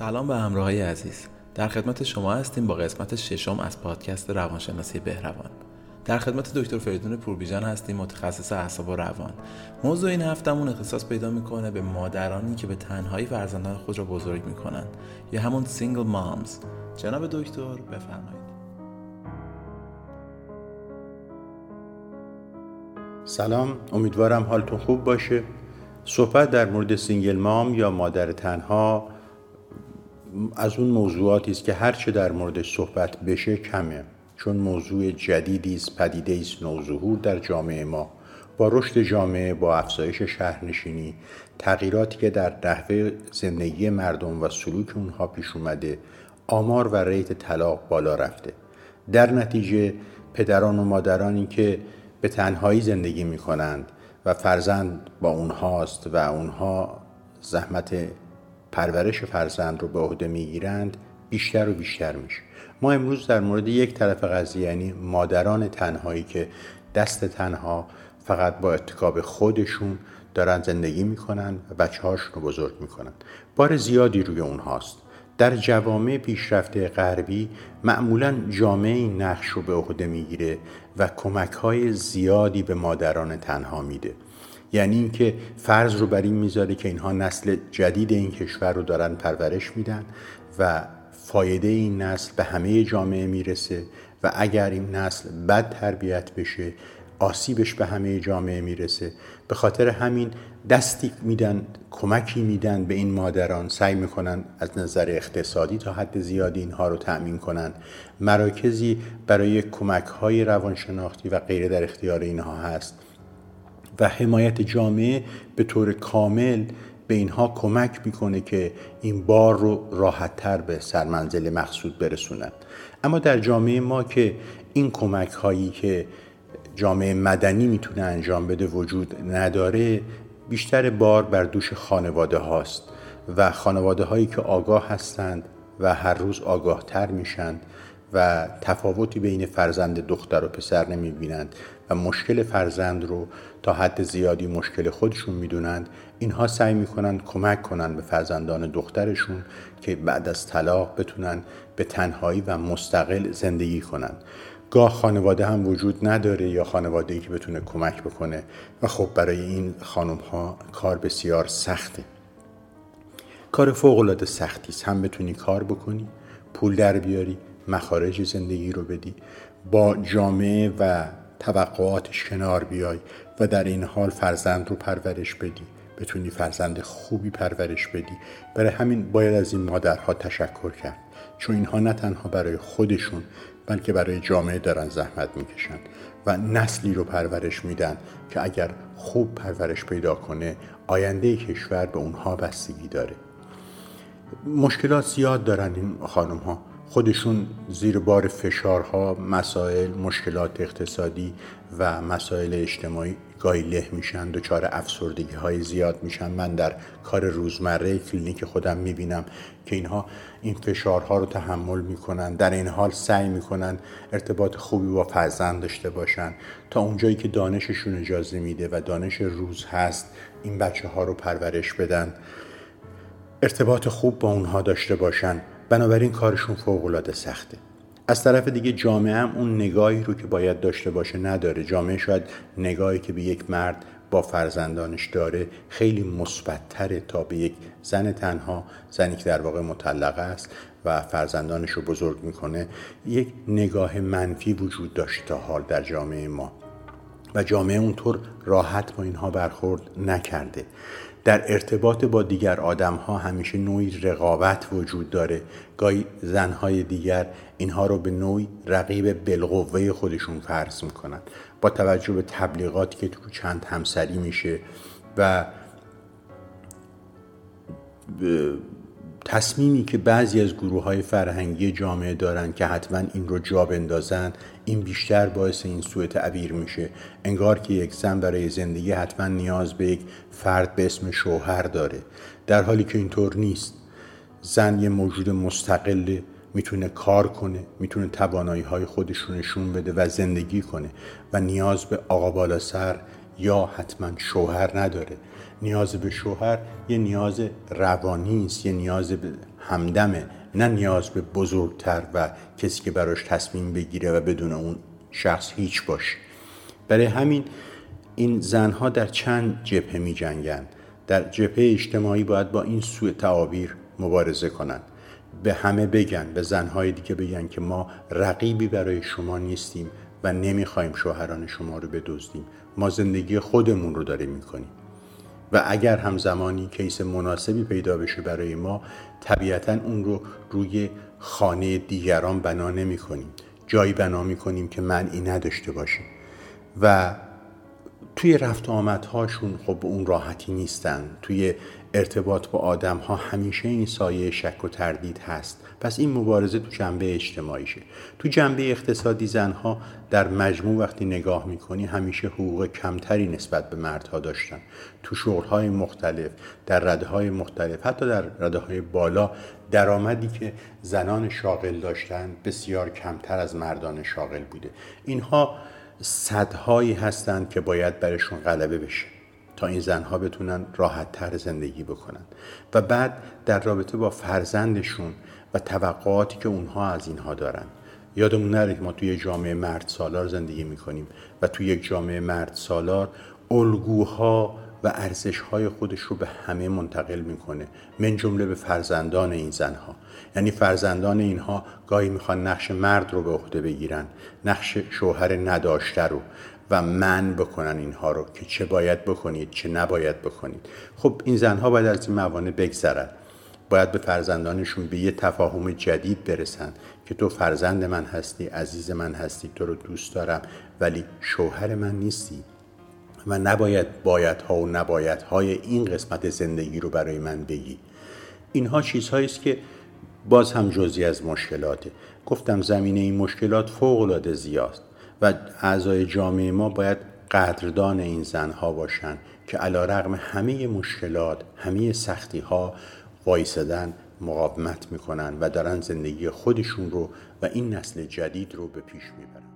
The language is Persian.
سلام به همراهان عزیز. در خدمت شما هستیم با قسمت ششم از پادکست روانشناسی بهروان. در خدمت دکتر فریدون پوربیجان هستیم متخصص اعصاب و روان. موضوع این هفتمون اختصاص پیدا می‌کنه به مادرانی که به تنهایی فرزندان خود را بزرگ می‌کنن یا همون single moms جناب دکتر بفرمایید. سلام. امیدوارم حالتون خوب باشه. صحبت در مورد single mom یا مادر تنها از اون موضوعاتی است که هرچه در موردش صحبت بشه کمه. چون موضوع جدیدی است پدیده است نوظهور در جامعه ما. با رشد جامعه با افزایش شهرنشینی تغییراتی که در نحوه زندگی مردم و سلوک اونها پیش اومده آمار و rate طلاق بالا رفته. در نتیجه پدران و مادرانی که به تنهایی زندگی می کنند و فرزند با اونهاست و اونها زحمت پرورش فرزند رو به عهده می‌گیرند بیشتر و بیشتر میشه. ما امروز در مورد یک طرف قضیه یعنی مادران تنهایی که دست تنها فقط با اتکاب خودشون دارن زندگی می‌کنن و بچه هاشون رو بزرگ می‌کنن. بار زیادی روی اونهاست. در جوامع پیشرفته غربی معمولا جامعه این نقش رو به عهده می‌گیره و کمک های زیادی به مادران تنها میده. یعنی اینکه فرض رو بر این می‌ذاره که اینها نسل جدید این کشور رو دارن پرورش میدن و فایده این نسل به همه جامعه می‌رسه و اگر این نسل بد تربیت بشه آسیبش به همه جامعه می‌رسه. به خاطر همین دستی میدن کمکی میدن به این مادران. سعی می‌کنن از نظر اقتصادی تا حد زیادی اینها رو تأمین کنن. مراکزی برای کمک های روانشناختی و غیره در اختیار اینها هست. و حمایت جامعه به طور کامل به اینها کمک می‌کنه که این بار رو راحتتر به سرمنزل مقصود برسونند اما در جامعه ما که این کمک هایی که جامعه مدنی می‌تونه انجام بده وجود نداره بیشتر بار بر دوش خانواده هاست و خانواده هایی که آگاه هستند و هر روز آگاه تر میشند و تفاوتی بین فرزند دختر و پسر نمی بینند و مشکل فرزند رو تا حد زیادی مشکل خودشون می‌دونند اینها سعی می‌کنند کمک کنند به فرزندان دخترشون که بعد از طلاق بتونن به تنهایی و مستقل زندگی کنند. گاه خانواده هم وجود نداره یا خانواده ای که بتونه کمک بکنه و خب برای این خانم ها کار بسیار سخته. کار فوق العاده سختی است. هم بتونی کار بکنی پول در بیاری مخارج زندگی رو بدی. با جامعه و توقعاتش کنار بیای و در این حال فرزند رو پرورش بدی. بتونی فرزند خوبی پرورش بدی. برای همین باید از این مادرها تشکر کرد. چون اینها نه تنها برای خودشون بلکه برای جامعه دارن زحمت می‌کشن و نسلی رو پرورش میدن که اگر خوب پرورش پیدا کنه آینده کشور به اونها بستگی داره. مشکلات زیاد دارن این خانم ها خودشون زیر بار فشارها مسائل مشکلات اقتصادی و مسائل اجتماعی گاهی له میشن دچار افسردگی های زیاد میشن. من در کار روزمره کلینیک خودم می‌بینم که اینها این فشارها رو تحمل می‌کنن در این حال سعی می‌کنن ارتباط خوبی با فرزند داشته باشن. تا اونجایی که دانششون اجازه میده و دانش روز هست این بچه ها رو پرورش بدن. ارتباط خوب با اونها داشته باشن. بنابراین کارشون فوق العاده سخته. از طرف دیگه جامعه هم اون نگاهی رو که باید داشته باشه نداره. جامعه شاید نگاهی که به یک مرد با فرزندانش داره خیلی مثبتتره تا به یک زن تنها زنی که در واقع مطلقه است و فرزندانش رو بزرگ می‌کنه یک نگاه منفی وجود داشته تا حال در جامعه ما. و جامعه اونطور راحت با اینها برخورد نکرده. در ارتباط با دیگر آدم ها همیشه نوعی رقابت وجود داره. گاهی زنهای دیگر اینها رو به نوعی رقیب بالقوه خودشون فرض می‌کنن. با توجه به تبلیغاتی که تو چند همسری میشه و تصمیمی که بعضی از گروه های فرهنگی جامعه دارن که حتما این رو جا بندازن این بیشتر باعث این سوء تعبیر میشه. انگار که یک زن برای زندگی حتما نیاز به یک فرد به اسم شوهر داره. در حالی که اینطور نیست. زن یه موجود مستقل می‌تونه کار کنه می‌تونه توانایی های خودش رو نشون بده و زندگی کنه و نیاز به آقا بالا سر یا حتما شوهر نداره. نیاز به شوهر یه نیاز روانی است یه نیاز به همدمه نه نیاز به بزرگتر و کسی که براش تصمیم بگیره و بدون اون شخص هیچ باشه. برای همین این زنها در چند جبهه می جنگن در جبهه اجتماعی باید با این سوء تعابیر مبارزه کنند. به همه بگن به زنهای دیگه بگن که ما رقیبی برای شما نیستیم. و نمی‌خوایم شوهران شما رو بدزدیم. ما زندگی خودمون رو داریم می‌کنیم. و اگر هم زمانی کیس مناسبی پیدا بشه برای ما طبیعتا اون رو روی خانه دیگران بنا نمی کنیم جایی بنا می کنیم که منعی نداشته باشه. و توی رفت آمدهاشون خب اون راحتی نیستن. توی ارتباط با آدم ها همیشه این سایه شک و تردید هست. پس این مبارزه تو جنبه اجتماعیشه. تو جنبه اقتصادی زنها در مجموع وقتی نگاه می‌کنی همیشه حقوق کمتری نسبت به مردها داشتن. تو شغلهای مختلف در رده های مختلف حتی در رده های بالا درآمدی که زنان شاغل داشتن بسیار کمتر از مردان شاغل بوده. اینها صدهایی هستند که باید برشون غلبه بشه تا این زنها بتونن راحت تر زندگی بکنن. و بعد در رابطه با فرزندشون و توقعاتی که اونها از اینها دارن. یادمون نره ما توی جامعه مرد سالار زندگی می‌کنیم و توی یک جامعه مرد سالار الگوها و ارزشهای خودش رو به همه منتقل می‌کنه. من جمله به فرزندان این زنها. یعنی فرزندان اینها گاهی می‌خوان نقش مرد رو به عهده بگیرن نقش شوهر نداشته رو و من بکنن اینها رو که چه باید بکنید چه نباید بکنید. خب این زنها باید از این موانع بگذرن. باید به فرزندانشون به یه تفاهم جدید برسن که تو فرزند من هستی عزیز من هستی تو رو دوست دارم ولی شوهر من نیستی. و نباید بایدها و نبایدهای این قسمت زندگی رو برای من بگی. اینها چیزهایی است که باز هم جزی از مشکلاته. گفتم زمینه این مشکلات فوق العاده زیاست و اعضای جامعه ما باید قدردان این زنها باشند که علا رغم همه مشکلات همه سختی ها وایسدن مقاومت می‌کنن و دارن زندگی خودشون رو و این نسل جدید رو به پیش می‌برن.